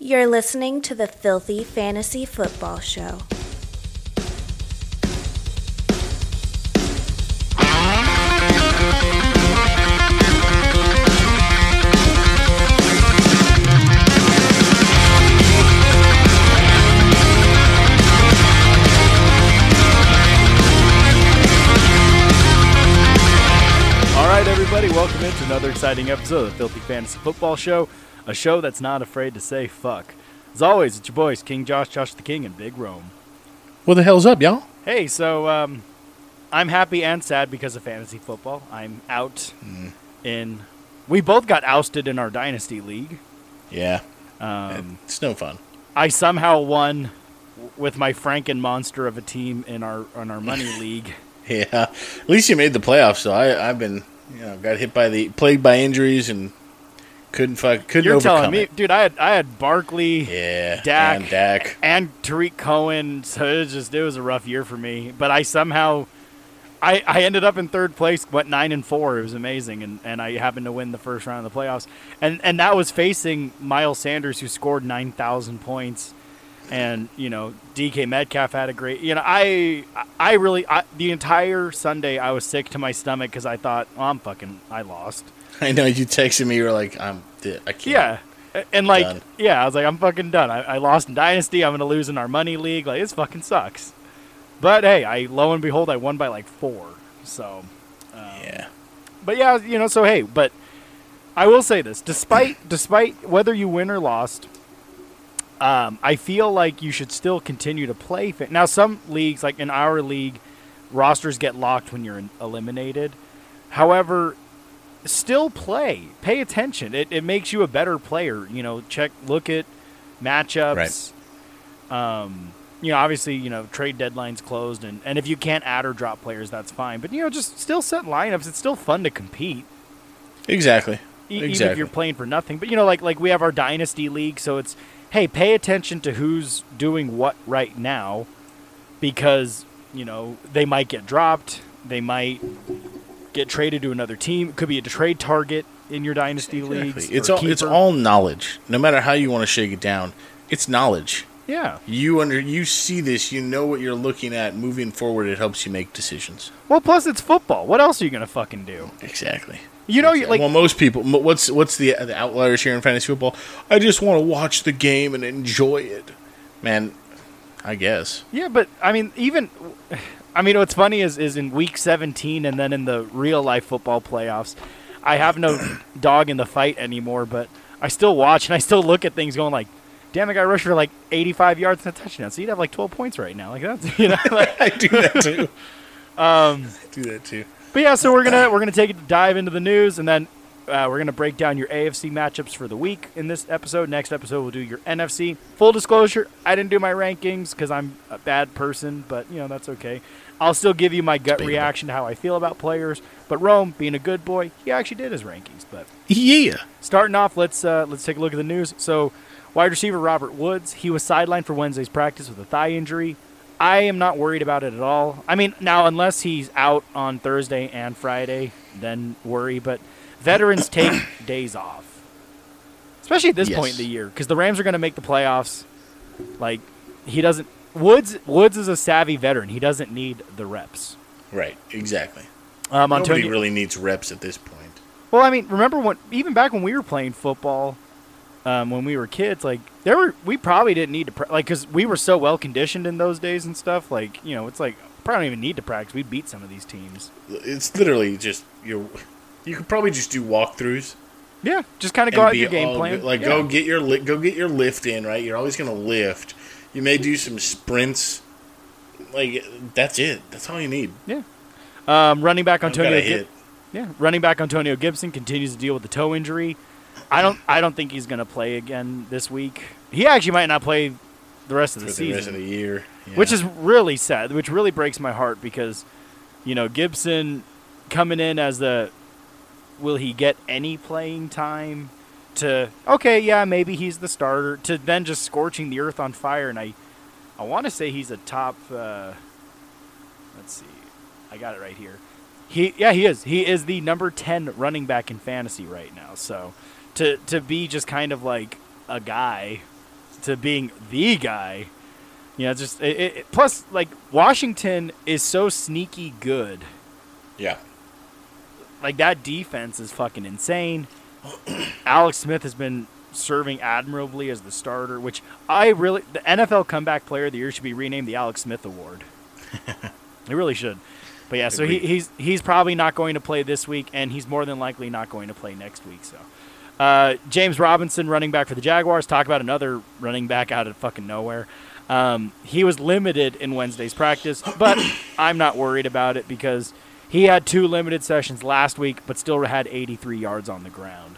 You're listening to the Filthy Fantasy Football Show. All right, everybody, welcome into another exciting episode of the Filthy Fantasy Football Show, a show that's not afraid to say fuck. As always, it's your boys, King Josh, Josh the King, and Big Rome. What the hell's up, y'all? Hey, so um, I'm happy and sad because of fantasy football. I'm out in. We both got ousted in our dynasty league. Yeah, Um, it's no fun. I somehow won with my Franken monster of a team in our on our money league. Yeah, at least you made the playoffs. So I, I've been, you know, got hit by the plagued by injuries and couldn't fuck, couldn't You're overcome telling me, it. dude. I had I had Barkley. Yeah, Dak. and Dak. and Tarik Cohen. So it was just it was a rough year for me. But I somehow I, I ended up in third place, went nine and four. It was amazing, and, and I happened to win the first round of the playoffs. And and that was facing Miles Sanders, who scored nine thousand points, and you know DK Metcalf had a great. You know I I really I, the entire Sunday I was sick to my stomach because I thought oh, I'm fucking I lost. I know you texted me. You were like, I'm, I can't. Yeah. And like, Done. yeah, I was like, I'm fucking done. I, I lost in Dynasty. I'm gonna lose in our money league. Like, this fucking sucks. But hey, I lo and behold, I won by like four. So, yeah. but yeah, you know. So hey, but I will say this: despite despite whether you win or lost, um, I feel like you should still continue to play. Fa- now, some leagues, like in our league, rosters get locked when you're eliminated. However, still play. Pay attention. It, it makes you a better player. You know, check, look at matchups. Um, you know, obviously, you know, trade deadlines closed, and, and if you can't add or drop players, that's fine. But you know, just still set lineups. It's still fun to compete, Exactly. e- even if you're playing for nothing. But you know, like like we have our dynasty league, so it's hey, pay attention to who's doing what right now, because you know they might get dropped, they might get traded to another team. It could be a trade target in your dynasty leagues. Exactly. It's or all it's all knowledge. No matter how you want to shake it down, it's knowledge. yeah. You under you see this. You know what you're looking at. Moving forward, it helps you make decisions. Well, plus it's football. What else are you gonna fucking do? Exactly. You know, you like well, most people. What's what's the the outliers here in fantasy football? I just want to watch the game and enjoy it. Man, I guess. Yeah, but I mean, even I mean, what's funny is is in week 17 and then in the real life football playoffs, I have no dog in the fight anymore, but I still watch and I still look at things going like, damn, the guy rushed for like 85 yards and a touchdown, so you'd have like 12 points right now, like that's you know. Like, I do that too. um, I do that too. but yeah, so we're gonna we're gonna take a dive into the news and then. Uh, we're going to break down your AFC matchups for the week in this episode. Next episode, we'll do your NFC. Full disclosure, I didn't do my rankings because I'm a bad person, but, you know, that's okay. I'll still give you my gut reaction to how I feel about players. But Rome, being a good boy, he actually did his rankings. But Yeah. starting off, let's uh, let's take a look at the news. So, wide receiver Robert Woods, he was sidelined for Wednesday's practice with a thigh injury. I am not worried about it at all. I mean, now unless he's out on Thursday and Friday, then worry. But veterans take days off, especially at this Yes. point in the year, because the Rams are going to make the playoffs. Like he doesn't. Woods Woods is a savvy veteran. He doesn't need the reps. Right. Exactly. Um, Nobody Antonio, really needs reps at this point. Well, I mean, remember when even back when we were playing football, um, when we were kids, like there were we probably didn't need to pra- like because we were so well conditioned in those days and stuff. Like you know, it's like probably don't even need to practice. We'd beat some of these teams. It's literally just you. You could probably just do walkthroughs. Yeah, just kind of go out your game plan. good. Like Yeah. go get your li- go get your lift in. Right. You're always gonna lift. You may do some sprints. Like that's it. That's all you need. Um, running back Antonio. Gib- yeah, running back Antonio Gibson continues to deal with the toe injury. I don't. I don't think he's going to play again this week. He actually might not play the rest of the the season. rest of the year. Yeah. which is really sad which really breaks my heart because you know gibson coming in as the will he get any playing time to okay yeah maybe he's the starter to then just scorching the earth on fire and i i want to say he's a top uh let's see i got it right here he yeah he is he is the number 10 running back in fantasy right now so to to be just kind of like a guy to being the guy. You know, just it, it, plus like Washington is so sneaky good. Yeah. Like that defense is fucking insane. Alex Smith has been serving admirably as the starter, which I really the NFL comeback player of the year should be renamed the Alex Smith Award. it really should. But yeah, so he, he's he's probably not going to play this week, and he's more than likely not going to play next week. So, uh, James Robinson, running back for the Jaguars, talk about another running back out of fucking nowhere. Um, he was limited in Wednesday's practice, but I'm not worried about it because he had two limited sessions last week, but still had 83 yards on the ground.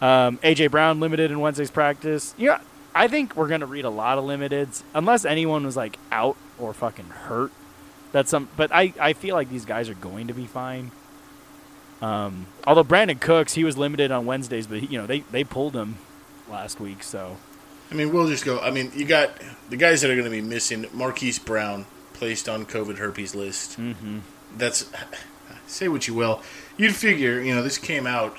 Um, AJ Brown limited in Wednesday's practice. Yeah, I think we're gonna read a lot of limiteds unless anyone was like out or fucking hurt. That's some, but I, I feel like these guys are going to be fine. Um, although Brandin Cooks, he was limited on Wednesdays, but he, you know they they pulled him last week, so I mean, we'll just go. I mean, you got the guys that are going to be missing. Marquise Brown placed on COVID herpes list. mm-hmm. That's say what you will. You'd figure, you know, this came out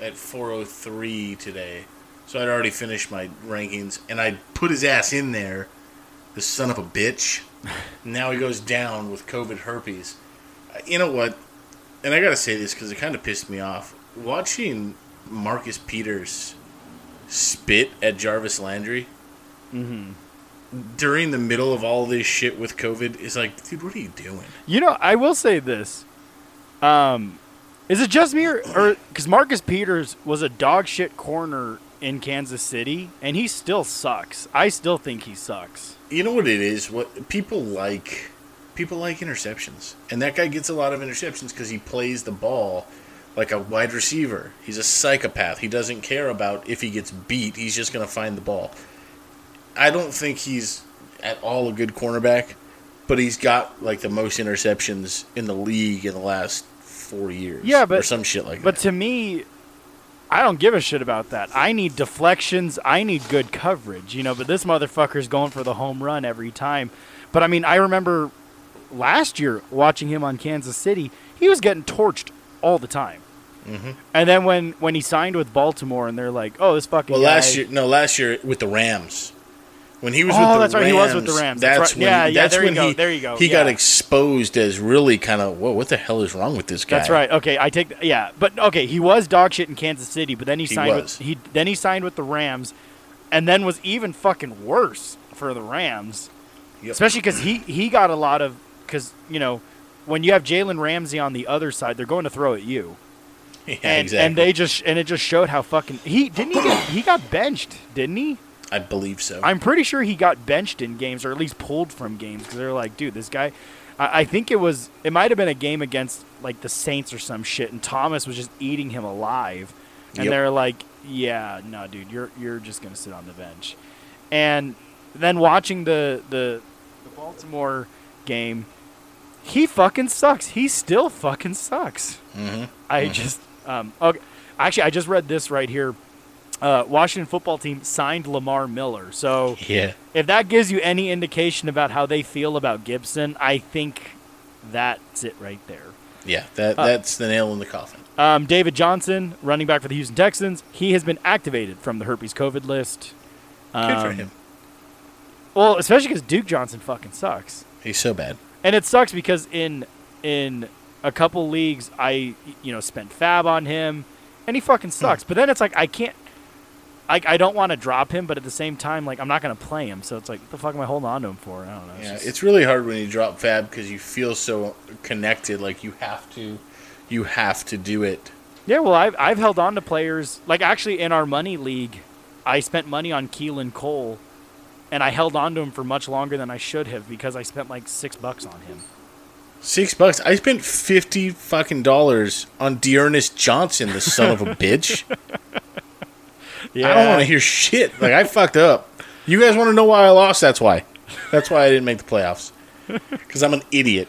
at 4:03 today, so I'd already finished my rankings, and I put his ass in there. The son of a bitch. now he goes down with COVID herpes. Uh, You know what? And I gotta say this because it kind of pissed me off. Watching Marcus Peters spit at Jarvis Landry Mm-hmm. during the middle of all this shit with COVID is like, dude, what are you doing? You know, I will say this. Um, is it just me or because Marcus Peters was a dog shit corner in Kansas City, and he still sucks. I still think he sucks. You know what it is? What people like, people like interceptions, and that guy gets a lot of interceptions because he plays the ball like a wide receiver. He's a psychopath. He doesn't care about if he gets beat. He's just gonna find the ball. I don't think he's at all a good cornerback, but he's got like the most interceptions in the league in the last four years. Yeah, but- or some shit like But that. to me, I don't give a shit about that. I need deflections. I need good coverage, you know. But this motherfucker's going for the home run every time. But I mean, I remember last year watching him on Kansas City. He was getting torched all the time. Mhm. And then when when he signed with Baltimore, and they're like, "Oh, this fucking Well, guy- last year, no, last year with the Rams. When he was Oh, with the that's right, Rams, he was with the Rams. That's That's right. when, Yeah, yeah, that's there you when go, he, there you go, He got exposed as really kind of, whoa, what the hell is wrong with this guy? That's right. Okay, I take yeah, but okay, he was dog shit in Kansas City, but then he He signed was. with he then he signed with the Rams, and then was even fucking worse for the Rams, Yep. especially because he he got a lot of because you know when you have Jalen Ramsey on the other side, they're going to throw at you, Yeah, and exactly. and they just and it just showed how fucking he didn't he get he got benched, didn't he? I believe so. I'm pretty sure he got benched in games, or at least pulled from games, because they're like, dude, this guy. I, I think it was. It might have been a game against like the Saints or some shit, and Thomas was just eating him alive, and Yep. they're like, yeah, no, dude, you're you're just gonna sit on the bench, and then watching the the, the Baltimore game, he fucking sucks. He still fucking sucks. hmm I just um okay. Actually, I just read this right here. Uh, Washington football team signed Lamar Miller. So Yeah. if that gives you any indication about how they feel about Gibson, I think that's it right there. Yeah, that Uh, that's the nail in the coffin. Um, David Johnson, running back for the Houston Texans, he has been activated from the herpes COVID list. Good for Um, him. Well, especially because Duke Johnson fucking sucks. He's so bad. and it sucks because in in a couple leagues I you know spent fab on him, and he fucking sucks. But then it's like I can't. I, I don't want to drop him, but at the same time, like I'm not gonna play him. So it's like, what the fuck am I holding on to him for? I don't know. It's Yeah, just- it's really hard when you drop Fab because you feel so connected. Like you have to, you have to do it. yeah. Well, I've I've held on to players like actually in our money league, I spent money on Keelan Cole, and I held on to him for much longer than I should have because I spent like six bucks on him. Six bucks. I spent fifty fucking dollars on Dearness Johnson, the son of a bitch. Yeah. I don't want to hear shit. Like I fucked up. You guys want to know why I lost? That's why. That's why I didn't make the playoffs. Because I'm an idiot.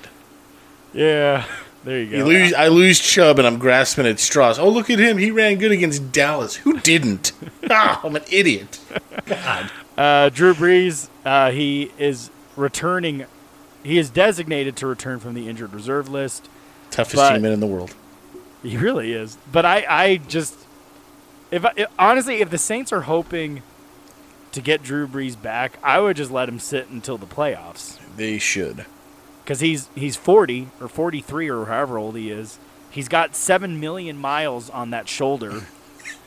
Yeah. There you go. You lose. I lose Chubb, and I'm grasping at straws. Oh, look at him. He ran good against Dallas. Who didn't? ah, I'm an idiot. God. Uh, Drew Brees, uh, he is returning. He is designated to return from the injured reserve list. Toughest But- team in the world. He really is. But I, I just, if, I, if honestly, if the Saints are hoping to get Drew Brees back, I would just let him sit until the playoffs They should. because he's he's 40 or 43 or however old he is. He's got seven million miles on that shoulder.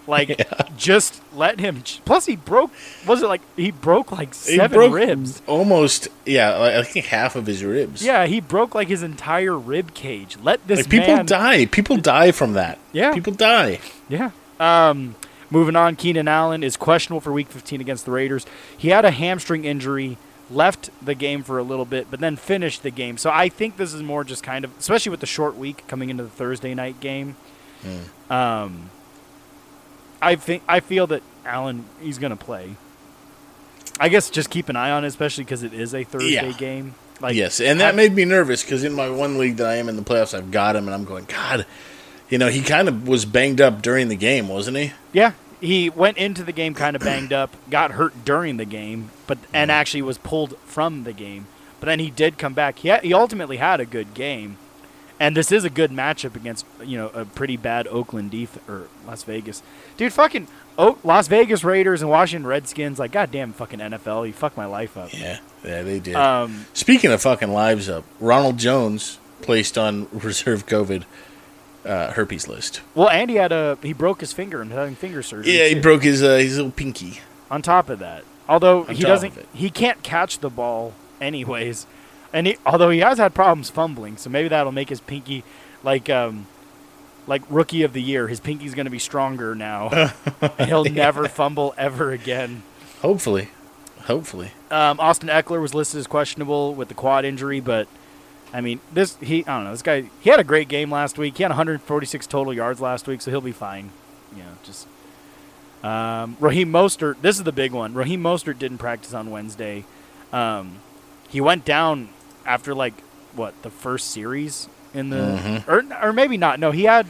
Like, just let him. Plus, he broke. Was it like he broke like seven broke ribs? Almost, yeah, like, I think half of his ribs. Yeah, he broke like his entire rib cage. Let this Like people man. die. People die from that. Yeah. People die. Yeah. Um, moving on, Keenan Allen is questionable for Week 15 against the Raiders. He had a hamstring injury, left the game for a little bit, but then finished the game. So I think this is more just kind of, especially with the short week coming into the Thursday night game. Um, I think I feel that Allen he's going to play. I guess just keep an eye on it, especially because it is a Thursday Yeah. game. Like yes, and that I- made me nervous because in my one league that I am in the playoffs, I've got him, and I'm going, God, you know, he kind of was banged up during the game, wasn't he? Yeah, he went into the game kind of banged up, got hurt during the game, but and actually was pulled from the game. But then he did come back. He ha- he ultimately had a good game, and this is a good matchup against you know a pretty bad Oakland def or Las Vegas, dude. Fucking o- Las Vegas Raiders and Washington Redskins, like goddamn fucking NFL, you fucked my life up. Yeah, yeah, they did. Um, Speaking of fucking lives up, Ronald Jones placed on reserve COVID uh, herpes list. well, Andy had a he broke his finger and having finger surgery. Yeah, he too. broke his uh, his little pinky. on top of that. Although On he doesn't, he can't catch the ball anyways, and he, although he has had problems fumbling, so maybe that'll make his pinky like um like rookie of the year. His pinky's going to be stronger now, and he'll never fumble ever again. Hopefully, hopefully. Um, Austin Ekeler was listed as questionable with the quad injury, but I mean, this he I don't know. This guy he had a great game last week. He had 146 total yards last week, so he'll be fine. You know, just um, Raheem Mostert. This is the big one. Raheem Mostert didn't practice on Wednesday. Um, he went down after like what the first series in the Mhm. or or maybe not. No, he had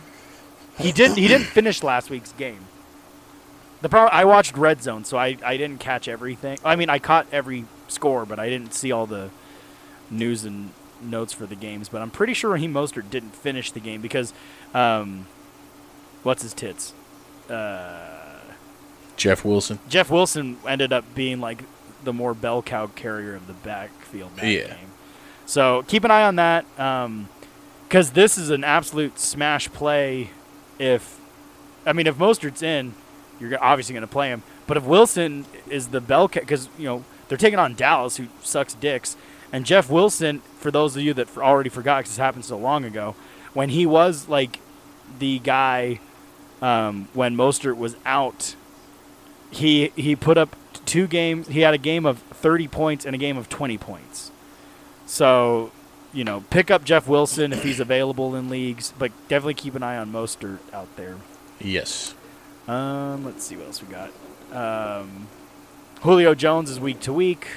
he didn't he didn't finish last week's game. The problem I watched Red Zone, so I, I didn't catch everything. I mean, I caught every score, but I didn't see all the news and notes for the games. But I'm pretty sure Raheem Mostert didn't finish the game because, um, what's his tits? Uh, Jeff Wilson. Jeff Wilson ended up being like the more bell cow carrier of the backfield that Yeah. game. So keep an eye on that because this is an absolute smash play. If I mean, if Mostert's in, you're obviously going to play him. But if Wilson is the bell cow, because you know they're taking on Dallas, who sucks dicks, and Jeff Wilson, for those of you that already forgot, because this happened so long ago, when he was like the guy um, when Mostert was out he he put up two games. He had a game of 30 points and a game of 20 points. So, you know, pick up Jeff Wilson if he's available in leagues, but definitely keep an eye on Mostert out there. Yes. Um, let's see what else we got. Um, Julio Jones is week to week.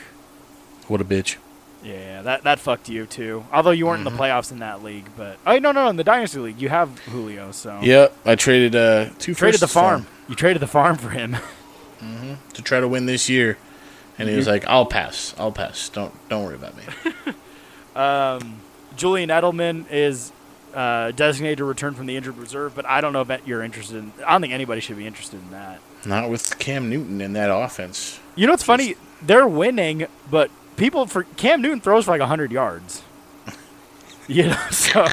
What a bitch. Yeah, that that fucked you too. Although you weren't in the playoffs in that league, but oh no no in the dynasty league you have Julio. So Yep, I traded uh two traded the farm. You traded the farm for him. to try to win this year, and he was like, "I'll pass. I'll pass. Don't don't worry about me." Um, Julian Edelman is uh, designated to return from the injured reserve, but I don't know if you're interested. In, I don't think anybody should be interested in that. Not with Cam Newton in that offense. You know what's funny? They're winning, but people for Cam Newton throws for like hundred yards. You know, so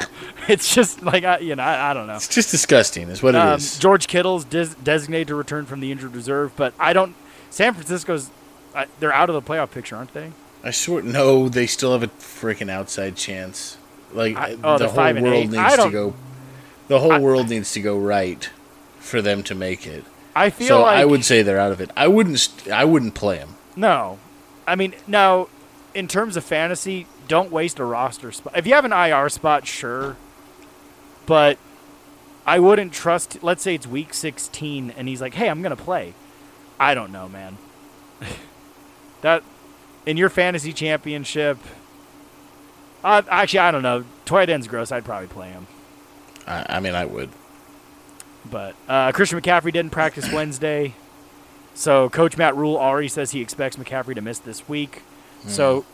it's just like I, you know, I, I don't know. It's just disgusting, is what it Um, is. George Kittle's des- designated to return from the injured reserve, but I don't. San Francisco's uh, they're out of the playoff picture, aren't they? I sort no, they still have a freaking outside chance. Like I- oh, the whole world. Needs to go. The whole I- world needs to go right for them to make it. I feel So like I would say they're out of it. I wouldn't. I wouldn't play them. No, I mean now In terms of fantasy, don't waste a roster spot. If you have an IR spot, sure, but I wouldn't trust. Let's say it's week 16, and he's like, "Hey, I'm gonna play." I don't know, man. that in your fantasy championship. Uh, actually, I don't know. Tight end's gross. I'd probably play him. I, I mean, I would. But uh, Christian McCaffrey didn't practice Wednesday, so Coach Matt Rhule already says he expects McCaffrey to miss this week. So,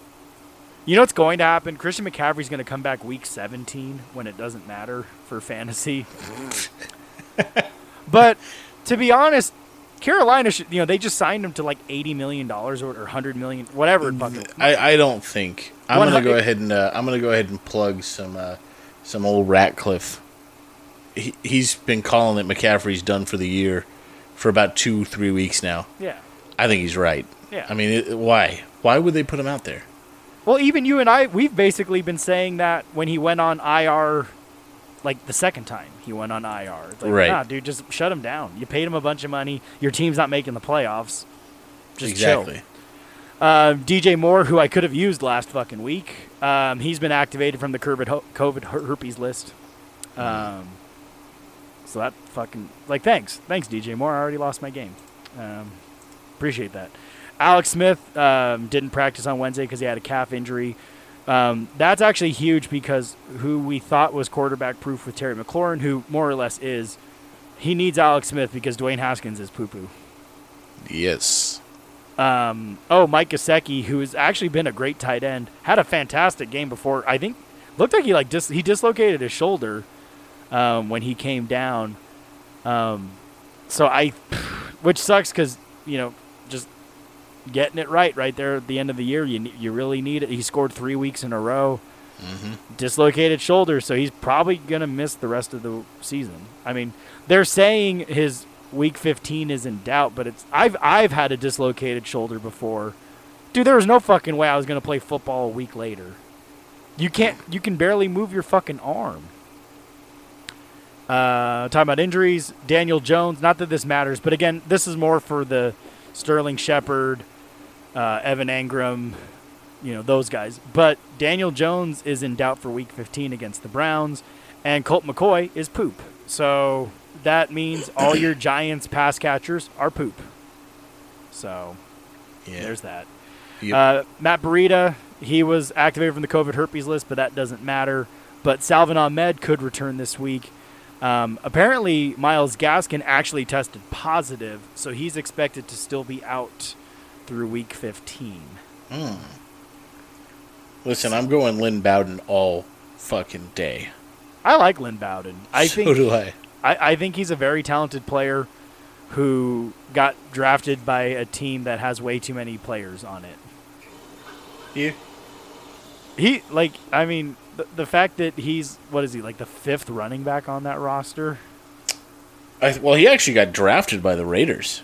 you know what's going to happen? Christian McCaffrey's going to come back week 17 when it doesn't matter for fantasy. but to be honest, Carolina should, you know, they just signed him to like eighty million dollars or, or hundred million, whatever. I, I don't think I'm gonna go ahead and uh, I'm gonna go ahead and plug some uh, some old Ratcliffe. He, he's been calling that McCaffrey's done for the year for about two three weeks now. yeah. I think he's right. Yeah. I mean, it, why? Why would they put him out there? Well, even you and I, we've basically been saying that when he went on IR, like the second time he went on IR. It's like, Right. Nah, dude, just shut him down. You paid him a bunch of money. Your team's not making the playoffs. Just chill. exactly. Uh, DJ Moore, who I could have used last fucking week, um, he's been activated from the COVID, COVID her- herpes list. Um, so that fucking like thanks, thanks DJ Moore. I already lost my game. Um, appreciate that. Alex Smith um, didn't practice on Wednesday because he had a calf injury. Um, that's actually huge because who we thought was quarterback proof with Terry McLaurin, who more or less is, he needs Alex Smith because Dwayne Haskins is poo poo. Yes. Um, oh, Mike Gesicki, who has actually been a great tight end, had a fantastic game before. I think looked like he like dis- he dislocated his shoulder um, when he came down. Um, so I, which sucks because you know just getting it right right there at the end of the year, you you really need it. He scored three weeks in a row. Dislocated shoulder, so he's probably gonna miss the rest of the season. I mean, they're saying his week 15 is in doubt, but it's I've I've had a dislocated shoulder before. Dude, there was no fucking way I was going to play football a week later. You can't you can barely move your fucking arm. Uh talking about injuries, Daniel Jones, not that this matters, but again, this is more for the Sterling Shepard, uh, Evan Engram, you know, those guys. But Daniel Jones is in doubt for week 15 against the Browns, and Colt McCoy is poop. So that means all your Giants pass catchers are poop. So Yeah. there's that. Yep. Uh, Matt Breida, he was activated from the COVID herpes list, but that doesn't matter. But Salvon Ahmed could return this week. Um, apparently, Myles Gaskin actually tested positive, so he's expected to still be out through week 15. Listen, I'm going Lynn Bowden all fucking day. I like Lynn Bowden. I so think do I. I, I think he's a very talented player who got drafted by a team that has way too many players on it. Yeah. He like I mean the, the fact that he's what is he like the fifth running back on that roster? I, well, he actually got drafted by the Raiders.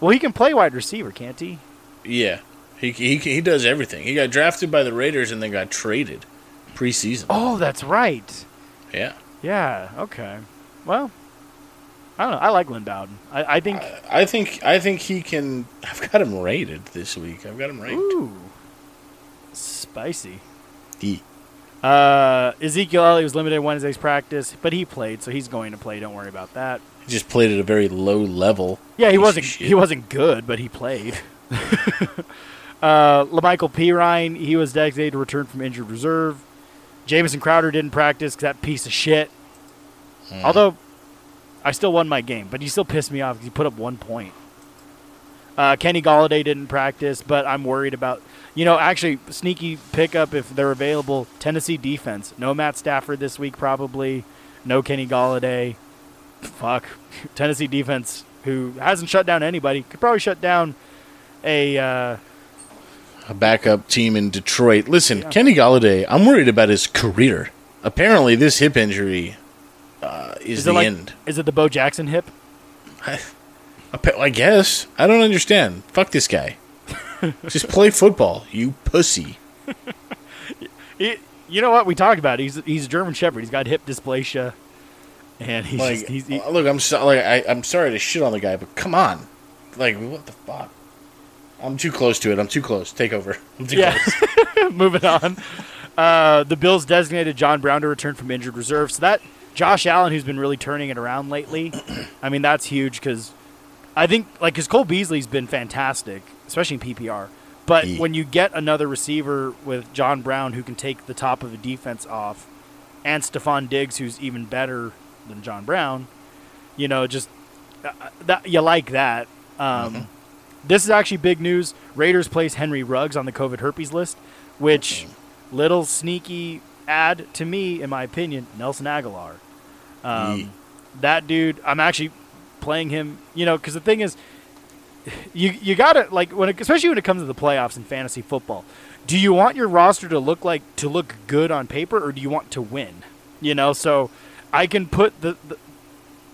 Well, he can play wide receiver, can't he? Yeah. He, he, he does everything. He got drafted by the Raiders and then got traded preseason. Oh, that's right. Yeah. Yeah. Okay. Well, I don't know. I like Lynn Bowden. I, I think. I think I think he can. I've got him rated this week. I've got him ranked. ooh, spicy. D. Uh, Ezekiel Elliott was limited Wednesday's practice, but he played, so he's going to play. Don't worry about that. He just played at a very low level. Yeah, he Piece wasn't. He wasn't good, but he played. uh, Lamical Perine, he was designated to return from injured reserve. Jamison Crowder didn't practice 'cause that piece of shit. Hmm. Although, I still won my game, but he still pissed me off 'cause he put up one point. Uh, Kenny Golladay didn't practice, but I'm worried about. You know, actually, sneaky pickup if they're available. Tennessee defense. No Matt Stafford this week, probably. No Kenny Golladay. Fuck. Tennessee defense, who hasn't shut down anybody, could probably shut down a. Uh, A backup team in Detroit. Listen, Yeah. Kenny Golladay. I'm worried about his career. Apparently, this hip injury uh, is, is the like? end. Is it the Bo Jackson hip? I guess. I don't understand. Fuck this guy. just play football, you pussy. He, you know what? We talked about. He's he's a German Shepherd. He's got hip dysplasia, and he's Like, just, he's he, look, I'm so, like, I, I'm sorry to shit on the guy, but come on, like, what the fuck? I'm too close to it. I'm too close. Take over. I'm too Yeah. close. Moving on. Uh, the Bills designated John Brown to return from injured reserve. So that Josh Allen, who's been really turning it around lately, I mean that's huge because I think like because Cole Beasley's been fantastic, especially in PPR. But He- when you get another receiver with John Brown who can take the top of a defense off, and Stefon Diggs who's even better than John Brown, you know, just uh, that you like that. Um, This is actually big news. Raiders place Henry Ruggs on the COVID herpes list, which little sneaky add to me, in my opinion, Nelson Agholor. Um, that dude, I'm actually playing him, you know, because the thing is, you you gotta like when it, especially when it comes to the playoffs in fantasy football. Do you want your roster to look like to look good on paper, or do you want to win? You know, so I can put the, the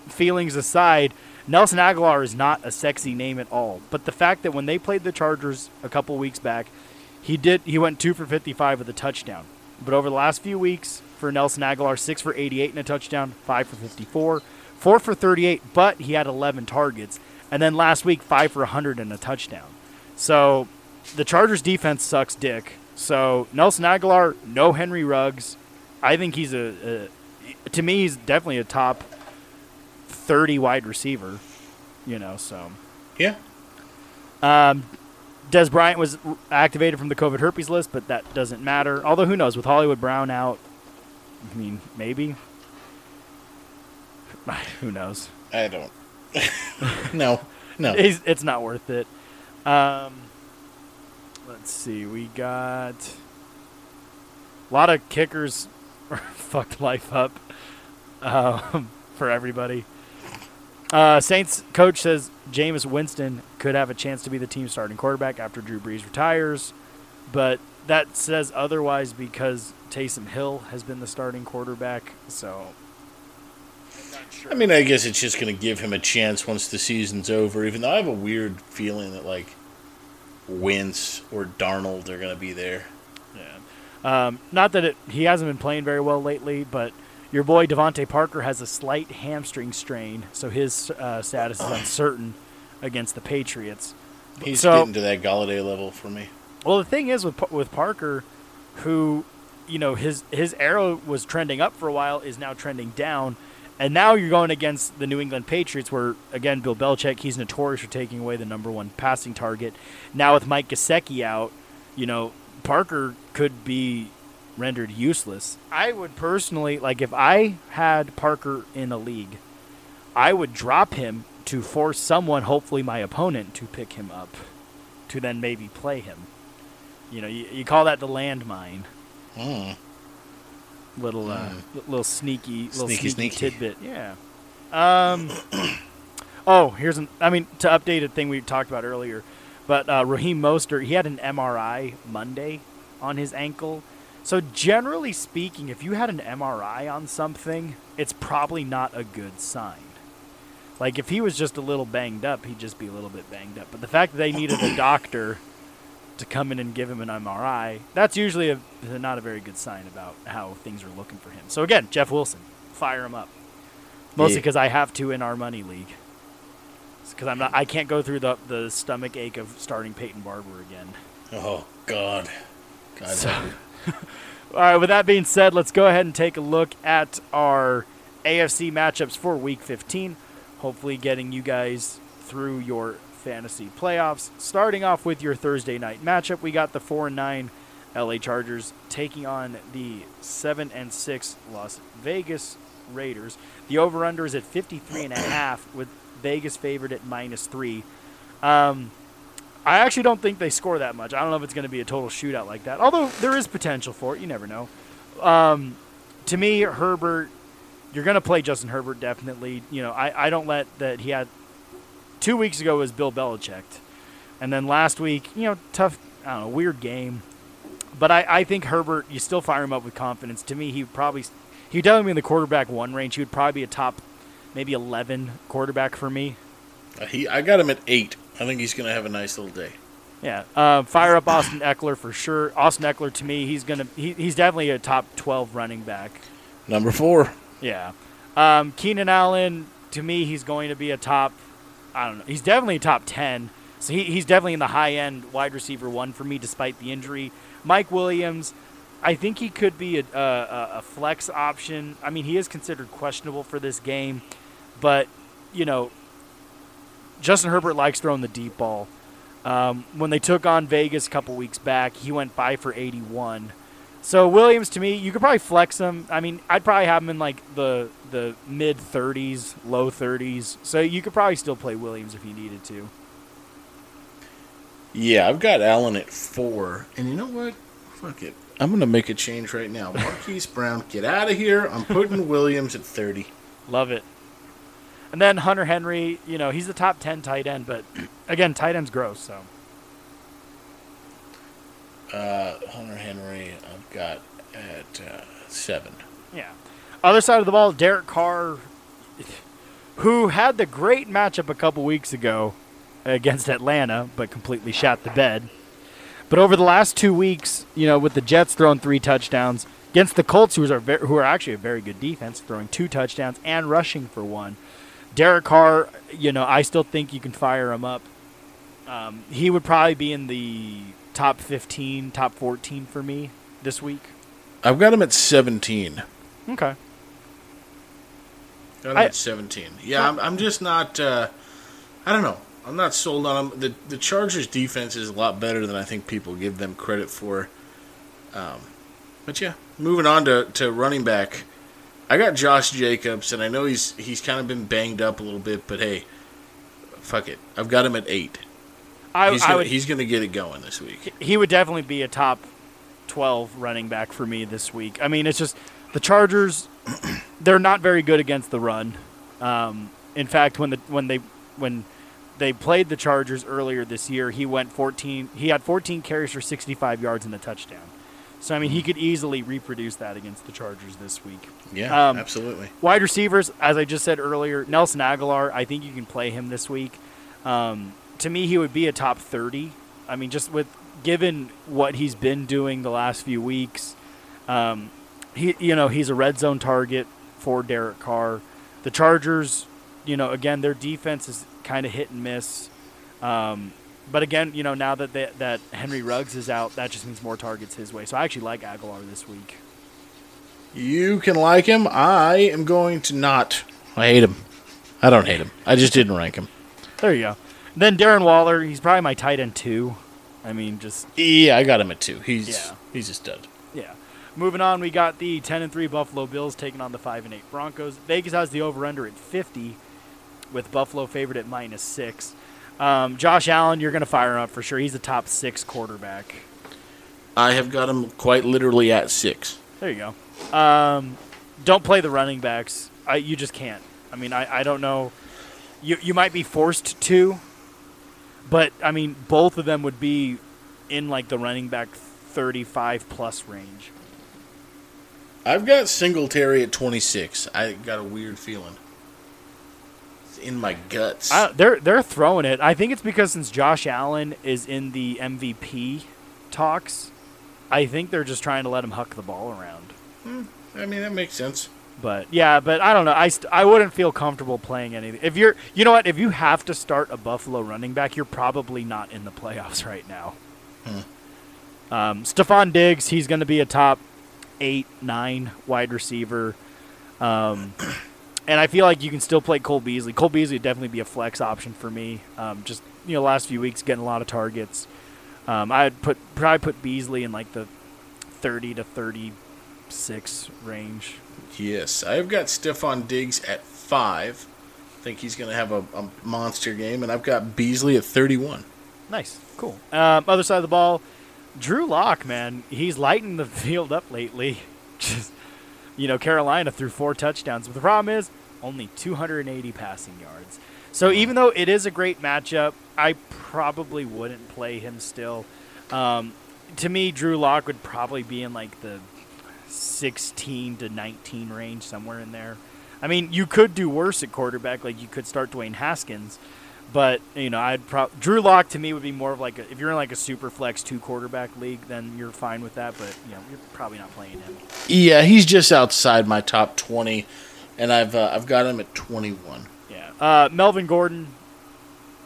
feelings aside. Nelson Agholor is not a sexy name at all, but the fact that when they played the Chargers a couple weeks back, he did he went two for fifty five with a touchdown. But over the last few weeks, for Nelson Agholor, six for eighty eight and a touchdown, five for fifty four, for thirty eight, but he had eleven targets. And then last week, five for 100 and a touchdown. So the Chargers defense sucks dick. So Nelson Agholor, no Henry Ruggs. I think he's a, a to me, he's definitely a top 30 wide receiver. You know, so. Yeah. Um, Dez Bryant was activated from the COVID herpes list, but that doesn't matter. Although, who knows? With Hollywood Brown out, I mean, maybe. who knows? I don't. no, no. It's, it's not worth it. Um, let's see. We got a lot of kickers fucked life up um, for everybody. Uh, Saints coach says Jameis Winston could have a chance to be the team starting quarterback after Drew Brees retires, but that says otherwise because Taysom Hill has been the starting quarterback. So I mean, I guess it's just going to give him a chance once the season's over. Even though I have a weird feeling that like Wince or Darnold are going to be there. Yeah. Um, not that it, he hasn't been playing very well lately, but your boy DeVante Parker has a slight hamstring strain, so his uh, status is uncertain against the Patriots. He's So- getting to that Golladay level for me. Well, the thing is with with Parker, who, you know, his his arrow was trending up for a while, is now trending down, and now you're going against the New England Patriots, where again Bill Belichick, he's notorious for taking away the number one passing target. Now with Mike Gesicki out, you know, Parker could be rendered useless. I would personally like if I had Parker in a league, I would drop him to force someone, hopefully my opponent, to pick him up, to then maybe play him. You know, you, you call that the landmine. Hmm. Little, uh, li- little sneaky, little Sneaky, sneaky, sneaky. tidbit. Yeah. Um. oh, here's an. I mean, to update a thing we talked about earlier, but uh, Raheem Mostert, he had an MRI Monday on his ankle. So generally speaking, if you had an MRI on something, it's probably not a good sign. Like if he was just a little banged up, he'd just be a little bit banged up. But the fact that they needed a doctor to come in and give him an MRI, that's usually a, not a very good sign about how things are looking for him. So again, Jeff Wilson, fire him up. Mostly Yeah. because I have to in our money league. Because I'm not, I can't go through the the stomach ache of starting Peyton Barber again. Oh God. God. So- All right, with that being said, let's go ahead and take a look at our AFC matchups for Week 15. Hopefully, getting you guys through your fantasy playoffs. Starting off with your Thursday night matchup, we got the 4 and 9 LA Chargers taking on the 7 and 6 Las Vegas Raiders. The over under is at 53 and a half with Vegas favored at minus 3. Um, I actually don't think they score that much. I don't know if it's going to be a total shootout like that. Although there is potential for it. You never know. Um, to me, Herbert, you're going to play Justin Herbert definitely. You know, I, I don't let that he had two weeks ago was Bill Belichick, and then last week, you know, tough. I don't know, weird game. But I, I think Herbert, you still fire him up with confidence. To me, he would probably he would definitely be in the quarterback one range. He would probably be a top, maybe eleven quarterback for me. Uh, he, I got him at eight. I think he's going to have a nice little day. Yeah, uh, fire up Austin Ekeler for sure. Austin Ekeler to me, he's gonna he, he's definitely a top twelve running back. Number four. Yeah, um, Keenan Allen to me, he's going to be a top. I don't know. He's definitely top ten. So he, he's definitely in the high end wide receiver one for me, despite the injury. Mike Williams, I think he could be a, a, a flex option. I mean, he is considered questionable for this game, but you know, Justin Herbert likes throwing the deep ball. Um, when they took on Vegas a couple weeks back, he went five for 81. So Williams, to me, you could probably flex him. I mean, I'd probably have him in like the the mid 30s, low 30s. So you could probably still play Williams if you needed to. Yeah, I've got Allen at four. And you know what? Fuck it. I'm going to make a change right now. Marquise Brown, get out of here. I'm putting Williams at 30. Love it. And then Hunter Henry, you know, he's the top 10 tight end, but again, tight end's gross, so. Uh, Hunter Henry, I've got at uh, seven. Yeah. Other side of the ball, Derek Carr, who had the great matchup a couple weeks ago against Atlanta, but completely shot the bed. But over the last two weeks, you know, with the Jets throwing three touchdowns against the Colts, who are who are actually a very good defense, throwing two touchdowns and rushing for one. Derek Carr, you know, I still think you can fire him up. Um, he would probably be in the top 15, top 14 for me this week. I've got him at 17. Okay. Got him I- at 17. Yeah, I'm, I'm just not. Uh, I don't know. I'm not sold on him. The the Chargers defense is a lot better than I think people give them credit for. Um, but yeah, moving on to, to running back. I got Josh Jacobs, and I know he's he's kind of been banged up a little bit, but hey, fuck it. I've got him at eight. I, He's gonna, would, he's gonna get it going this week. he would definitely be a top 12 running back for me this week. I mean, it's just the Chargers they're not very good against the run. Um, in fact, when the when they when they played the Chargers earlier this year, he went 14 he had 14 carries for 65 yards and a touchdown. So I mean, he could easily reproduce that against the Chargers this week. Yeah, Um, absolutely. Wide receivers, as I just said earlier, Nelson Agholor, I think you can play him this week. Um, to me, he would be a top 30. I mean, just with given what he's been doing the last few weeks, um, he you know he's a red zone target for Derek Carr. The Chargers, you know, again their defense is kind of hit and miss. Um, but again, you know, now that they, that Henry Ruggs is out, that just means more targets his way. So I actually like Agholor this week. You can like him. I am going to not. I hate him. I don't hate him. I just didn't rank him. There you go. Then Darren Waller, he's probably my tight end too. I mean, just Yeah, I got him at two. He's Yeah. he's a stud. yeah. Moving on, we got the ten and three Buffalo Bills taking on the five and eight Broncos. Vegas has the over under at fifty, with Buffalo favored at minus six. Um, Josh Allen, you're going to fire him up for sure. He's a top six quarterback. I have got him quite literally at six. There you go. Um, don't play the running backs. I, you just can't. I mean, I, I don't know. You you might be forced to, but I mean, both of them would be in like the running back thirty-five plus range. I've got Singletary at twenty six. I got a weird feeling. It's in my guts. I, they're they're throwing it. I think it's because since Josh Allen is in the MVP talks, I think they're just trying to let him huck the ball around. Hmm, I mean that makes sense. But yeah, but I don't know. I, st- I wouldn't feel comfortable playing anything. If you're, you know what? If you have to start a Buffalo running back, you're probably not in the playoffs right now. Um, Stefon Diggs, he's going to be a top eight, nine wide receiver. Um, and I feel like you can still play Cole Beasley. Cole Beasley would definitely be a flex option for me. Um, just you know, last few weeks getting a lot of targets. Um, I'd put probably put Beasley in like the thirty to thirty-six range. Yes, I've got Stefon Diggs at five. I think he's going to have a, a monster game, and I've got Beasley at thirty one. Nice, cool. Um, other side of the ball, Drew Lock, man, he's lighting the field up lately. Just, you know, Carolina threw four touchdowns, but the problem is only 280 passing yards. So even though it is a great matchup, I probably wouldn't play him still. Um, to me, Drew Lock would probably be in like the 16 to 19 range, somewhere in there. I mean, you could do worse at quarterback, like you could start Dwayne Haskins, but you know, I'd pro- Drew Lock to me would be more of like a, if you're in like a super flex two quarterback league, then you're fine with that. But you know, you're probably not playing him. Yeah, he's just outside my top twenty, and I've uh, I've got him at twenty one. Yeah, uh, Melvin Gordon.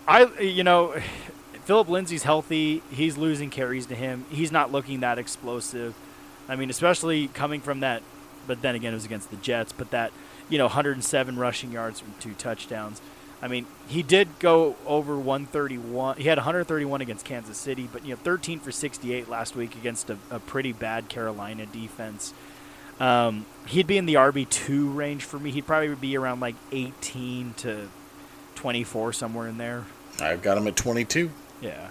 I you know, Phillip Lindsay's healthy. He's losing carries to him. He's not looking that explosive. I mean, especially coming from that. But then again, it was against the Jets. But that you know, 107 rushing yards from two touchdowns. I mean, he did go over 131. He had 131 against Kansas City, but you know, 13 for 68 last week against a, a pretty bad Carolina defense. Um, he'd be in the RB two range for me. He'd probably be around like 18 to 24 somewhere in there. I've got him at twenty two. Yeah.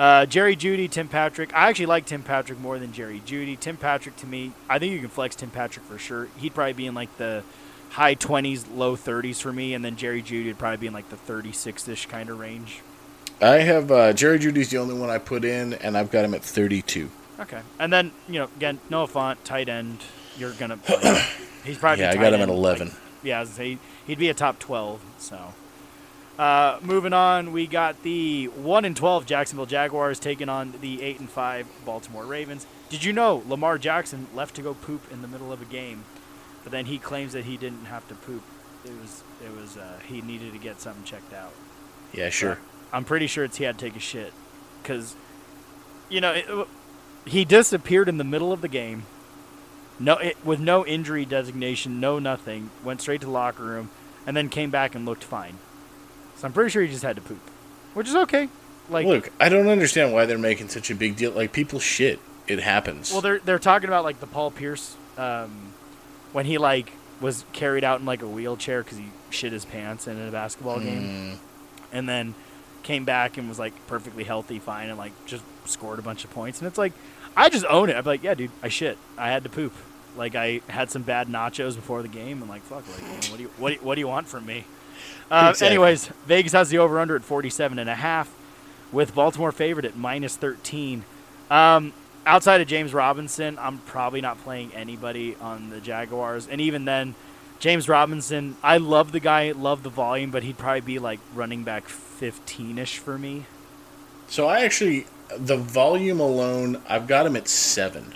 Uh, Jerry Jeudy, Tim Patrick. I actually like Tim Patrick more than Jerry Jeudy. Tim Patrick to me, I think you can flex Tim Patrick for sure. He'd probably be in like the high 20s, low 30s for me, and then Jerry Jeudy would probably be in like the 36 ish kind of range. I have uh, Jerry Jeudy's the only one I put in, and I've got him at 32. Okay. And then, you know, again, Noah Fant, tight end, you're going to play. He's probably Yeah, I got him at 11. like- yeah, I was gonna say, he'd be a top 12. So, uh, moving on, we got the 1 and 12 Jacksonville Jaguars taking on the 8 and 5 Baltimore Ravens. Did you know Lamar Jackson left to go poop in the middle of a game, but then he claims that he didn't have to poop. It was it was uh, he needed to get something checked out. Yeah, sure. I'm pretty sure it's he had to take a shit because, you know, it, he disappeared in the middle of the game. No, it, with no injury designation, no nothing. Went straight to the locker room, and then came back and looked fine. So I'm pretty sure he just had to poop, which is okay. Like, Look, I don't understand why they're making such a big deal. Like, people shit. It happens. well, they're they're talking about like the Paul Pierce um, when he like was carried out in like a wheelchair because he shit his pants in a basketball game. Mm, and then came back and was like perfectly healthy, fine, and like just scored a bunch of points. And it's like, I just own it. I'm like, yeah, dude, I shit. I had to poop. Like I had some bad nachos before the game, and like, fuck, like, what do you what do you, what do you want from me? Uh, Exactly. Anyways, Vegas has the over under at 47 and a half, with Baltimore favored at minus 13. Um, outside of James Robinson, I'm probably not playing anybody on the Jaguars, and even then. James Robinson, I love the guy, love the volume, but he'd probably be like running back 15 ish for me. so I actually, the volume alone, I've got him at seven.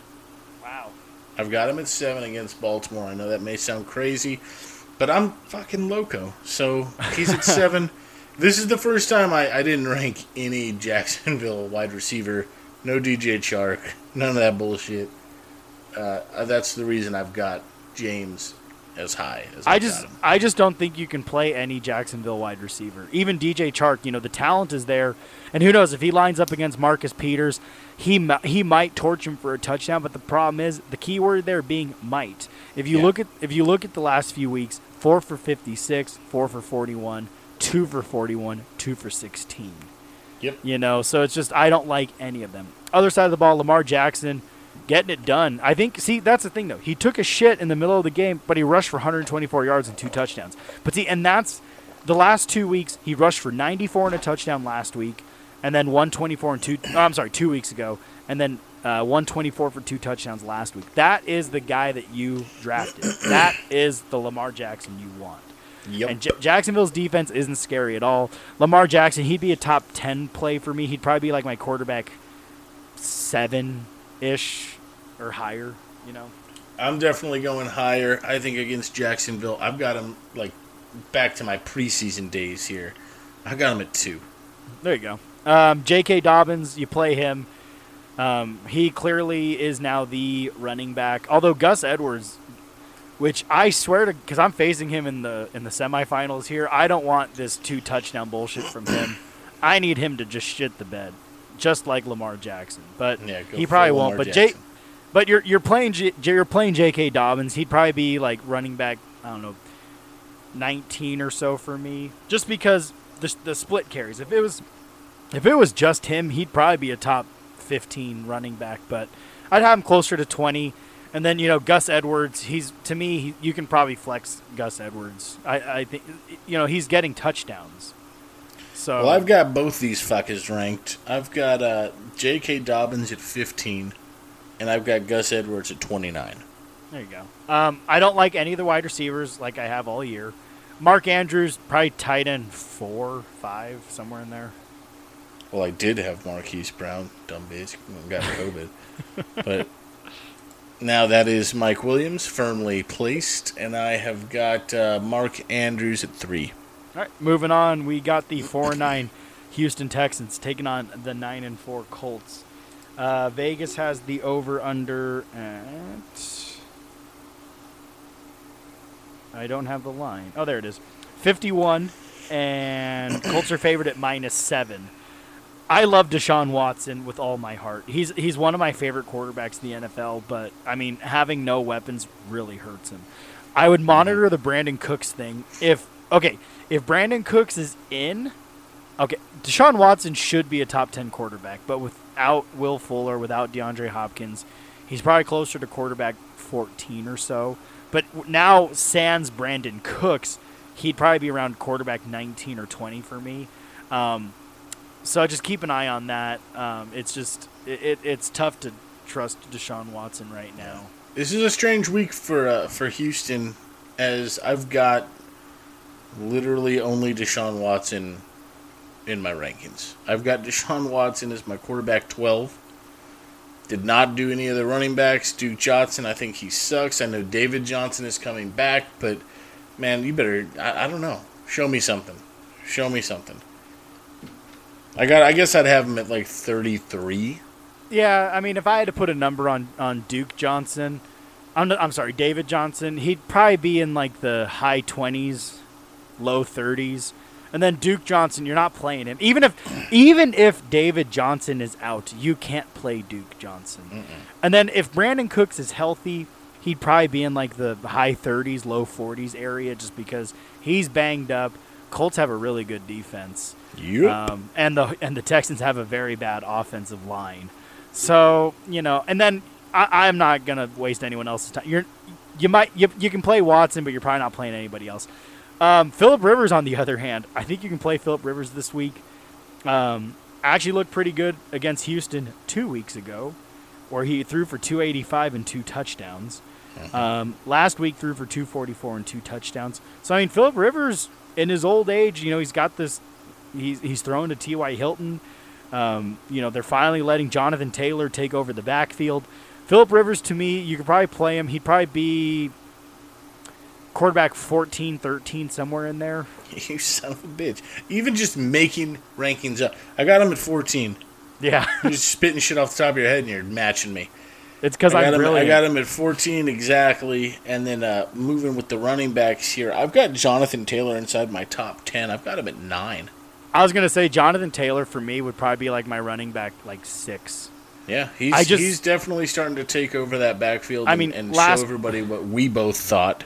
Wow. I've got him at seven against Baltimore. I know that may sound crazy, but I'm fucking loco. So he's at seven. This is the first time I, I didn't rank any Jacksonville wide receiver. No DJ Chark. None of that bullshit. Uh, that's the reason I've got James as high as I I've just. I just don't think you can play any Jacksonville wide receiver. Even DJ Chark, you know, the talent is there, and who knows if he lines up against Marcus Peters, he he might torch him for a touchdown. But the problem is the key word there being might. If you Yeah. look at if you look at the last few weeks, four for fifty six, four for forty one, two for forty one, two for sixteen. Yep. You know, so it's just I don't like any of them. Other side of the ball, Lamar Jackson getting it done. I think see that's the thing though. He took a shit in the middle of the game, but he rushed for 124 yards and two touchdowns. But see, and that's the last two weeks he rushed for 94 and a touchdown last week, and then 124 and two. oh, I'm sorry, two weeks ago, and then uh, 124 for two touchdowns last week. That is the guy that you drafted. that is the Lamar Jackson you want. Yep. And J- Jacksonville's defense isn't scary at all. Lamar Jackson, he'd be a top 10 play for me. He'd probably be like my quarterback 7 ish or higher, you know? I'm definitely going higher. I think against Jacksonville, I've got him like back to my preseason days here. I got him at two. There you go. Um, J.K. Dobbins, you play him. Um, he clearly is now the running back. Although Gus Edwards, which I swear to, because I'm facing him in the in the semifinals here, I don't want this two touchdown bullshit from him. I need him to just shit the bed, just like Lamar Jackson. But Yeah, he probably won't. Lamar But J, but you're you're playing J, J- you're playing J.K. Dobbins. He'd probably be like running back. I don't know, 19 or so for me, just because the the split carries. If it was if it was just him, he'd probably be a top 15 running back. But I'd have him closer to 20. And then you know Gus Edwards. He's to me, he, you can probably flex Gus Edwards. I, I think you know he's getting touchdowns. So Well, I've got both these fuckers ranked. I've got uh, J.K. Dobbins at 15, and I've got Gus Edwards at 29. There you go. Um, I don't like any of the wide receivers like I have all year. Mark Andrews probably tight end four, five, somewhere in there. Well, I did have Marquise Brown, dumb bitch, got COVID. but now that is Mike Williams, firmly placed, and I have got uh, Mark Andrews at three. All right, moving on. We got the four and nine Houston Texans taking on the nine and four Colts. Uh, Vegas has the over under at. I don't have the line. Oh, there it is. 51, and Colts are favored at minus seven. I love Deshaun Watson with all my heart. He's he's one of my favorite quarterbacks in the NFL, but I mean having no weapons really hurts him. I would monitor the Brandin Cooks thing. If okay, if Brandin Cooks is in, okay, Deshaun Watson should be a top ten quarterback, but without Will Fuller, without DeAndre Hopkins, He's probably closer to quarterback 14 or so. But now, sans Brandin Cooks, he'd probably be around quarterback 19 or 20 for me. Um, so I just keep an eye on that. Um, it's just it, it, it's tough to trust Deshaun Watson right now. This is a strange week for uh, for Houston, as I've got literally only Deshaun Watson in my rankings. I've got Deshaun Watson as my quarterback twelve. Did not do any of the running backs. Duke Johnson, I think he sucks. I know David Johnson is coming back, but man, you better. I, I don't know. Show me something. Show me something. I got. I guess I'd have him at like thirty three. Yeah, I mean, if I had to put a number on on Duke Johnson, I'm I'm sorry, David Johnson, he'd probably be in like the high 20s, low 30s. And then Duke Johnson, you're not playing him. Even if even if David Johnson is out, you can't play Duke Johnson. And then if Brandin Cooks is healthy, he'd probably be in like the high 30s, low 40s area just because he's banged up. Colts have a really good defense. Yep. Um, and the and the Texans have a very bad offensive line. So you know, and then I, I'm not gonna waste anyone else's time. You're you might you, you can play Watson, but you're probably not playing anybody else. Um, Philip Rivers, on the other hand, I think you can play Philip Rivers this week. Um, actually looked pretty good against Houston two weeks ago, where he threw for 285 and two touchdowns. Um, last week threw for 244 and two touchdowns. So I mean, Philip Rivers in his old age, you know, he's got this. He's he's thrown to T.Y. Hilton. Um, you know, they're finally letting Jonathan Taylor take over the backfield. Philip Rivers, to me, you could probably play him. He'd probably be quarterback 14, 13, somewhere in there. You son of a bitch. Even just making rankings up. I got him at 14. Yeah, You're just spitting shit off the top of your head and you're matching me. it's because I got, I'm him, really. I got him at 14 exactly. And then uh, moving with the running backs here, I've got Jonathan Taylor inside my top 10. I've got him at 9. I was gonna say Jonathan Taylor for me would probably be like my running back, like six. Yeah, he's, I just- he's definitely starting to take over that backfield I and, mean, and last- show everybody what we both thought.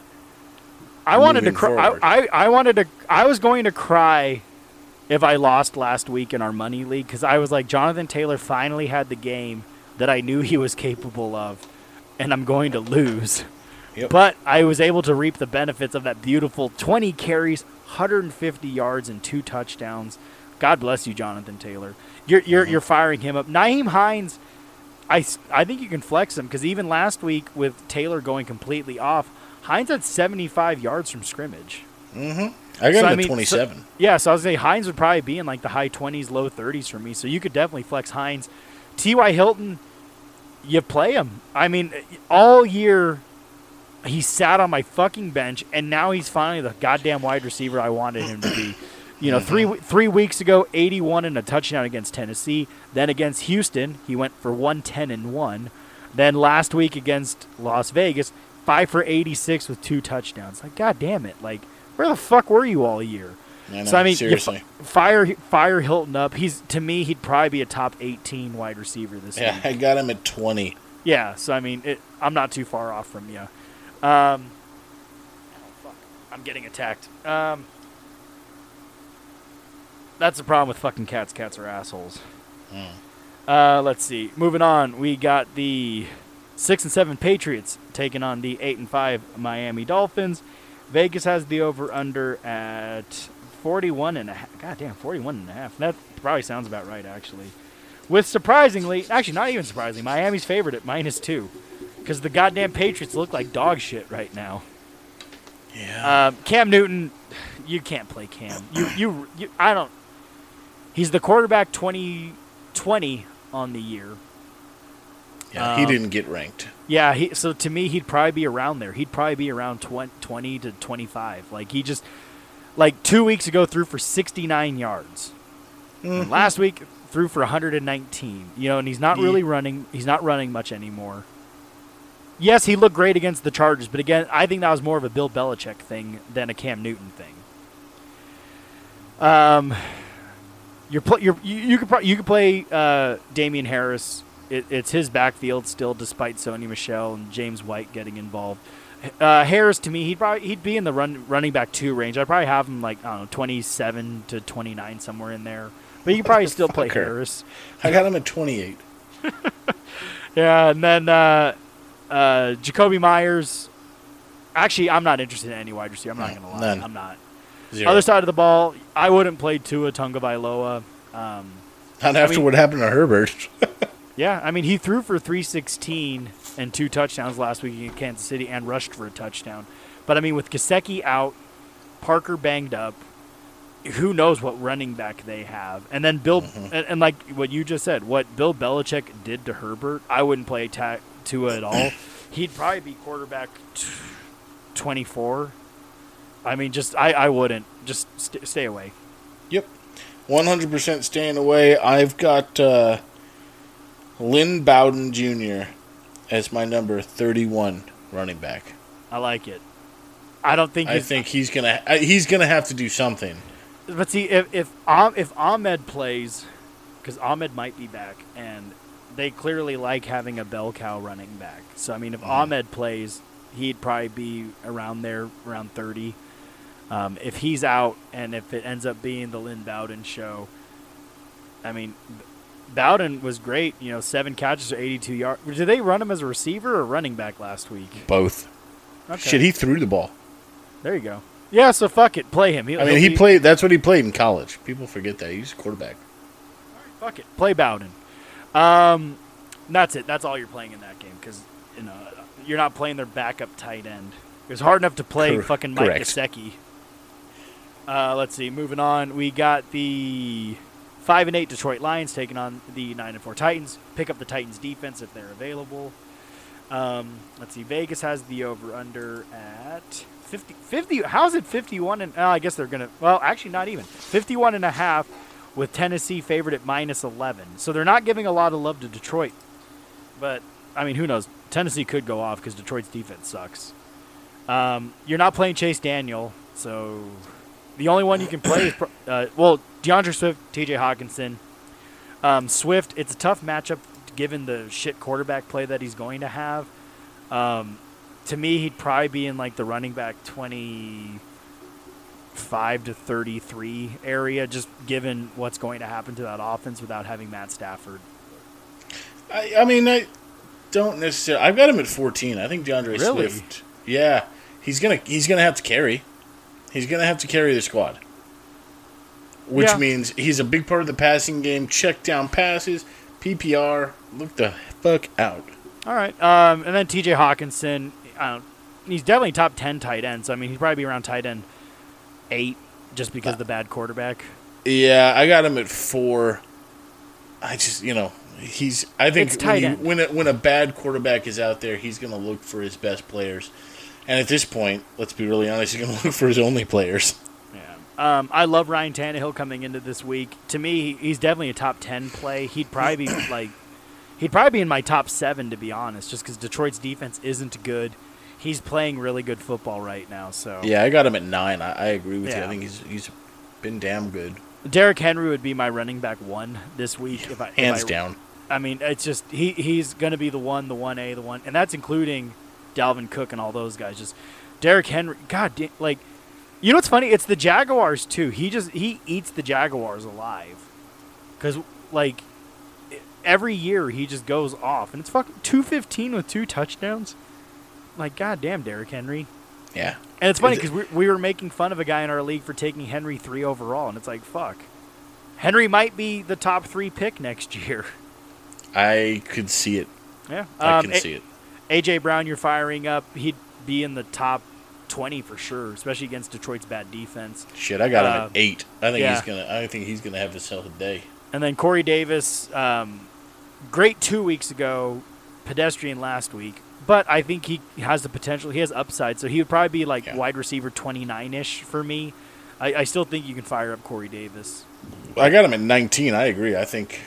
I wanted to cry. I, I, I wanted to. I was going to cry if I lost last week in our money league because I was like, Jonathan Taylor finally had the game that I knew he was capable of, and I'm going to lose. Yep. But I was able to reap the benefits of that beautiful 20 carries, 150 yards, and two touchdowns. God bless you, Jonathan Taylor. You're you're, Mm-hmm. you're firing him up. Nyheim Hines, I, I think you can flex him because even last week with Taylor going completely off, Hines had 75 yards from scrimmage. Mm-hmm. I got So, him I at mean, so- 27. Yeah, so I was say Hines would probably be in like the high 20s, low 30s for me. So you could definitely flex Hines. T.Y. Hilton, you play him. I mean, all year he sat on my fucking bench, and now he's finally the goddamn wide receiver I wanted him to be. You know, three mm-hmm. three weeks ago, 81 and a touchdown against Tennessee. Then against Houston, he went for 110 and one. Then last week against Las Vegas, five for 86 with two touchdowns. Like, god damn it! Like, where the fuck were you all year? I know, so I mean, seriously. fi- fire fire Hilton up. He's to me, he'd probably be a top 18 wide receiver this yeah, week. I got him at 20. Yeah, so I mean, it, I'm not too far off from you. Um, oh, fuck. I'm getting attacked. Um, that's the problem with fucking cats. Cats are assholes. Uh, let's see. Moving on, we got the six and seven Patriots taking on the eight and five Miami Dolphins. Vegas has the over under at 41 and a half. God damn, 41 and a half. That probably sounds about right, actually. With surprisingly, actually not even surprising, Miami's favorite at minus two, because the goddamn Patriots look like dog shit right now. Yeah. Um, Cam Newton, you can't play Cam. You, you, you I don't. He's the quarterback 2020 on the year. yeah, he um, didn't get ranked. Yeah, he, so to me, he'd probably be around there. He'd probably be around 20, 20 to 25. Like, he just, like, two weeks ago, threw for 69 yards. And last week, threw for 119. You know, and he's not really running. He's not running much anymore. Yes, he looked great against the Chargers, but again, I think that was more of a Bill Belichick thing than a Cam Newton thing. Um, you're pl- you're, you you could pro- you could play uh, Damien Harris. It, it's his backfield still, despite Sony Michel and James White getting involved. Uh, Harris to me, he'd probably he'd be in the run running back two range. I'd probably have him like I don't know, twenty seven to twenty nine somewhere in there. But you could probably still play Harris. I got him at 28. Yeah, and then uh, uh, Jakobi Meyers. Actually, I'm not interested in any wide receiver. I'm not gonna lie. none. I'm not. Zero. Other side of the ball, I wouldn't play Tua Tagovailoa. Um, Not after mean- what happened to Herbert. yeah, I mean he threw for 316 and two touchdowns last week in Kansas City and rushed for a touchdown. But I mean with Gesicki out, Parker banged up, who knows what running back they have? And then Bill Mm-hmm. and, and like what you just said, what Bill Belichick did to Herbert, I wouldn't play ta- Tua at all. He'd probably be quarterback t- 24. I mean, just I, I wouldn't just st- stay away. Yep. 100% staying away. I've got uh, Lynn Bowden Jr. as my number 31 running back. I like it. I don't think I think he's gonna he's gonna have to do something. But see, if if if Ahmed plays, because Ahmed might be back, and they clearly like having a bell cow running back. So I mean, if Ahmed plays, he'd probably be around there, around thirty. Um, if he's out, and if it ends up being the Lynn Bowden show, I mean, Bowden was great. You know, seven catches or eighty-two yards. Did they run him as a receiver or running back last week? Both. Okay, Shit, he threw the ball. there you go. Yeah, so fuck it, play him. He'll, I mean, he be- played. That's what he played in college. People forget that he's a quarterback. Fuck it. Play Bowden. Um, that's it. That's all you're playing in that game because you know you're not playing their backup tight end. It was hard enough to play Cor- fucking Mike correct. Gesicki. Uh, let's see. Moving on, we got the five and eight Detroit Lions taking on the nine and four Titans. Pick up the Titans defense if they're available. Um, let's see. Vegas has the over under at 50, 50 How's it 51 and? Oh, I guess they're gonna. Well, actually, not even 51 and a half with Tennessee favored at minus 11. So they're not giving a lot of love to Detroit. But, I mean, who knows? Tennessee could go off because Detroit's defense sucks. Um, you're not playing Chase Daniel, so the only one you can play is, uh, well, DeAndre Swift, TJ Hockenson. Um, Swift, it's a tough matchup given the shit quarterback play that he's going to have. Um, to me, he'd probably be in like the running back 25 to 33 area, just given what's going to happen to that offense without having Matt Stafford. I, I mean, I don't necessarily. I've got him at 14. I think DeAndre Really? Swift. Yeah, he's gonna he's gonna have to carry. He's gonna have to carry the squad, which Yeah. means he's a big part of the passing game. Check down passes, PPR. Look the fuck out. All right. Um, and then TJ Hockenson, I don't, he's definitely top 10 tight end. So, I mean, he'd probably be around tight end eight just because of the bad quarterback. Yeah, I got him at four. I just, you know, he's. I think when, you, when a, when a bad quarterback is out there, he's going to look for his best players. And at this point, let's be really honest, he's going to look for his only players. Yeah. Um, I love Ryan Tannehill coming into this week. To me, he's definitely a top 10 play. He'd probably be like, he'd probably be in my top seven, to be honest, just because Detroit's defense isn't good. He's playing really good football right now. So, Yeah, I got him at nine. I, I agree with you. I think he's he's been damn good, Derrick Henry would be my running back one this week. If I, if hands I- down. I mean, it's just he he's going to be the one, the one A, the one, and that's including Dalvin Cook and all those guys. Just Derrick Henry. God, da- like you know what's funny? It's the Jaguars too. He just he eats the Jaguars alive because like every year he just goes off, and it's fucking two fifteen with two touchdowns. Like goddamn, Derrick Henry. Yeah, And it's funny because we, we were making fun of a guy in our league for taking Henry three overall, and it's like fuck. Henry might be the top three pick next year. I could see it. Yeah, I Um, can A- see it. AJ Brown, you're firing up. He'd be in the top 20 for sure, especially against Detroit's bad defense. Shit, I got him uh, at eight. I think yeah. he's gonna. I think he's gonna have himself a day. And then Corey Davis, um, great two weeks ago, pedestrian last week. But I think he has the potential. He has upside, so he would probably be like Yeah. wide receiver 29 ish for me. I, I still think you can fire up Corey Davis. I got him at nineteen. I agree. I think.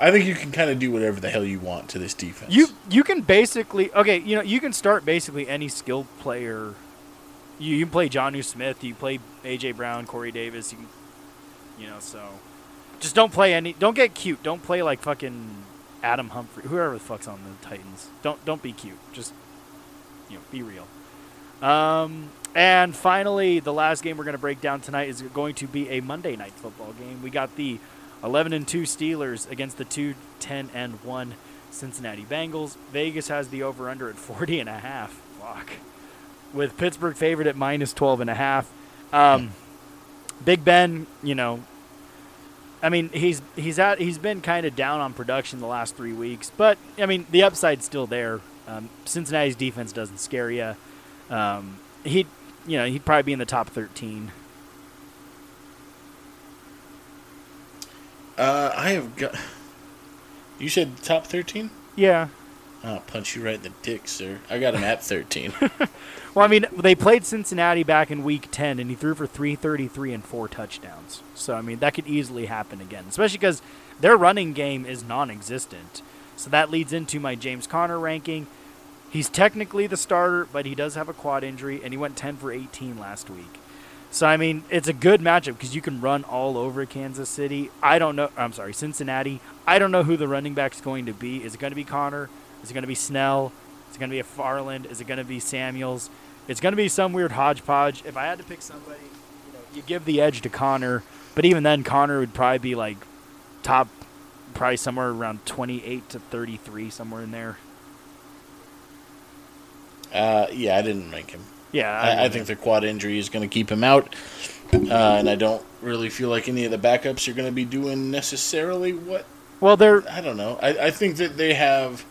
I think you can kind of do whatever the hell you want to this defense. You you can basically okay, you know, you can start basically any skilled player. You, you can play Jonnu Smith, you play AJ Brown, Corey Davis, you can, you know, so just don't play any don't get cute. Don't play like fucking Adam Humphries, whoever the fuck's on the Titans. Don't don't be cute. Just you know, be real. Um and finally, the last game we're going to break down tonight is going to be a Monday night football game. We got the 11 and 2 Steelers against the 2 10 and 1 Cincinnati Bengals. Vegas has the over under at 40 and a half. Fuck. With Pittsburgh favored at minus 12 and a half. Um, Big Ben, you know, I mean, he's he's at he's been kind of down on production the last three weeks, but I mean, the upside's still there. Um, Cincinnati's defense doesn't scare you. Um, he'd you know he'd probably be in the top 13. Uh, I have got. You said top thirteen. Yeah. I'll punch you right in the dick, sir. I got him at thirteen. Well, I mean, they played Cincinnati back in Week 10, and he threw for 333 and four touchdowns. So, I mean, that could easily happen again, especially because their running game is non-existent. So that leads into my James Conner ranking. He's technically the starter, but he does have a quad injury, and he went 10 for 18 last week. So, I mean, it's a good matchup because you can run all over Kansas City. I don't know. I'm sorry, Cincinnati. I don't know who the running back's going to be. Is it going to be Conner? Is it going to be Snell? Is it going to be a Farland? Is it going to be Samuels? It's going to be some weird hodgepodge. If I had to pick somebody, you know, you give the edge to Conner, but even then, Conner would probably be like top, probably somewhere around 28 to 33, somewhere in there. uh, yeah, I didn't rank him. Yeah, I, I wouldn't. think the quad injury is going to keep him out, uh, and I don't really feel like any of the backups are going to be doing necessarily what Well, they're I don't know. I, I think that they have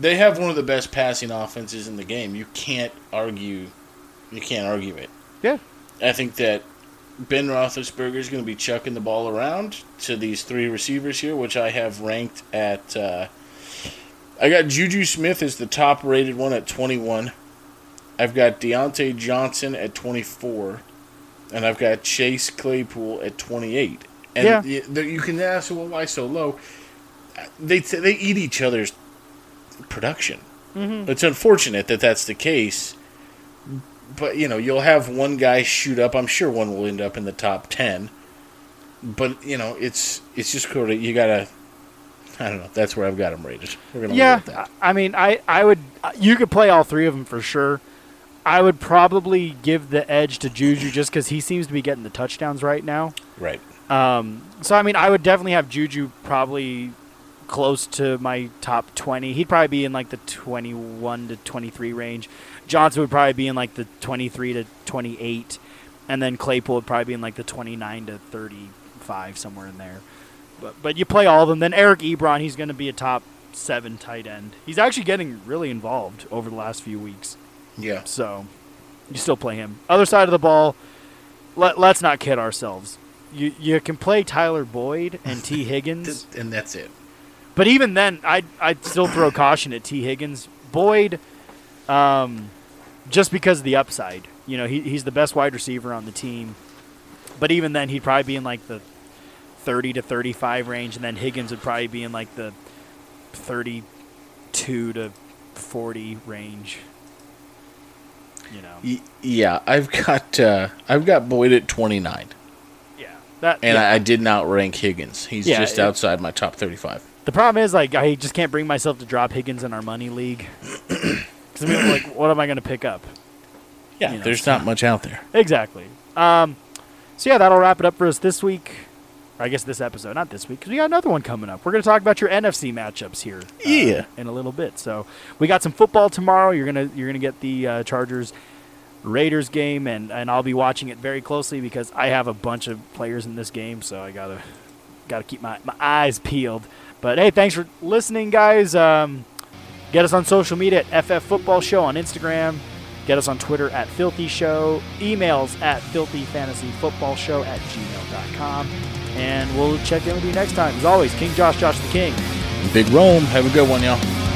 they have one of the best passing offenses in the game. You can't argue you can't argue it. yeah, I think that Ben Roethlisberger is going to be chucking the ball around to these three receivers here, which I have ranked at. Uh, I got Juju Smith as the top rated one at 21. I've got Diontae Johnson at 24. And I've got Chase Claypool at 28. And Yeah. y- the- you can ask, well, why so low? They, t- they eat each other's production. Mm-hmm. It's unfortunate that that's the case but you know you'll have one guy shoot up. I'm sure one will end up in the top ten. But you know it's it's just cool. of you gotta. I don't know. That's where I've got him rated. We're gonna yeah. leave it at that. I I mean, I I would you could play all three of them for sure. I would probably give the edge to Juju just because he seems to be getting the touchdowns right now. Right. Um, so I mean, I would definitely have Juju probably close to my top twenty. He'd probably be in like the twenty-one to twenty-three range. Johnson would probably be in like the twenty-three to twenty-eight, and then Claypool would probably be in like the twenty-nine to thirty-five somewhere in there. But but you play all of them. Then Eric Ebron, he's going to be a top seven tight end. He's actually getting really involved over the last few weeks. Yeah. So you still play him. Other side of the ball, let, let's not kid ourselves. You you can play Tyler Boyd and T. Higgins, and that's it. But even then, I'd, I'd still throw caution at T. Higgins. Boyd, um, just because of the upside. You know, he, he's the best wide receiver on the team. But even then, he'd probably be in like the 30 to 35 range, and then Higgins would probably be in like the 32 to 40 range. You know, yeah. I've got uh, I've got Boyd at 29, yeah. That and yeah. I, I did not rank Higgins. He's Yeah, just it- outside my top 35. The problem is, like, I just can't bring myself to drop Higgins in our money league. Because I mean, like, what am I going to pick up? Yeah. You know, there's not much out there. Exactly. Um, so yeah, that'll wrap it up for us this week. Or I guess this episode, not this week, because we got another one coming up. We're going to talk about your NFC matchups here. uh, Yeah. in a little bit. So we got some football tomorrow. You're gonna you're gonna get the uh, Chargers Raiders game, and and I'll be watching it very closely because I have a bunch of players in this game, so I gotta gotta keep my my eyes peeled. But hey, thanks for listening, guys. Um, get us on social media at FF Football Show on Instagram. Get us on Twitter at Filthy Show. Emails at filthyfantasyfootballshow at gmail.com. And we'll check in with you next time. As always, King Josh, Josh the King. Big Rome. Have a good one, y'all.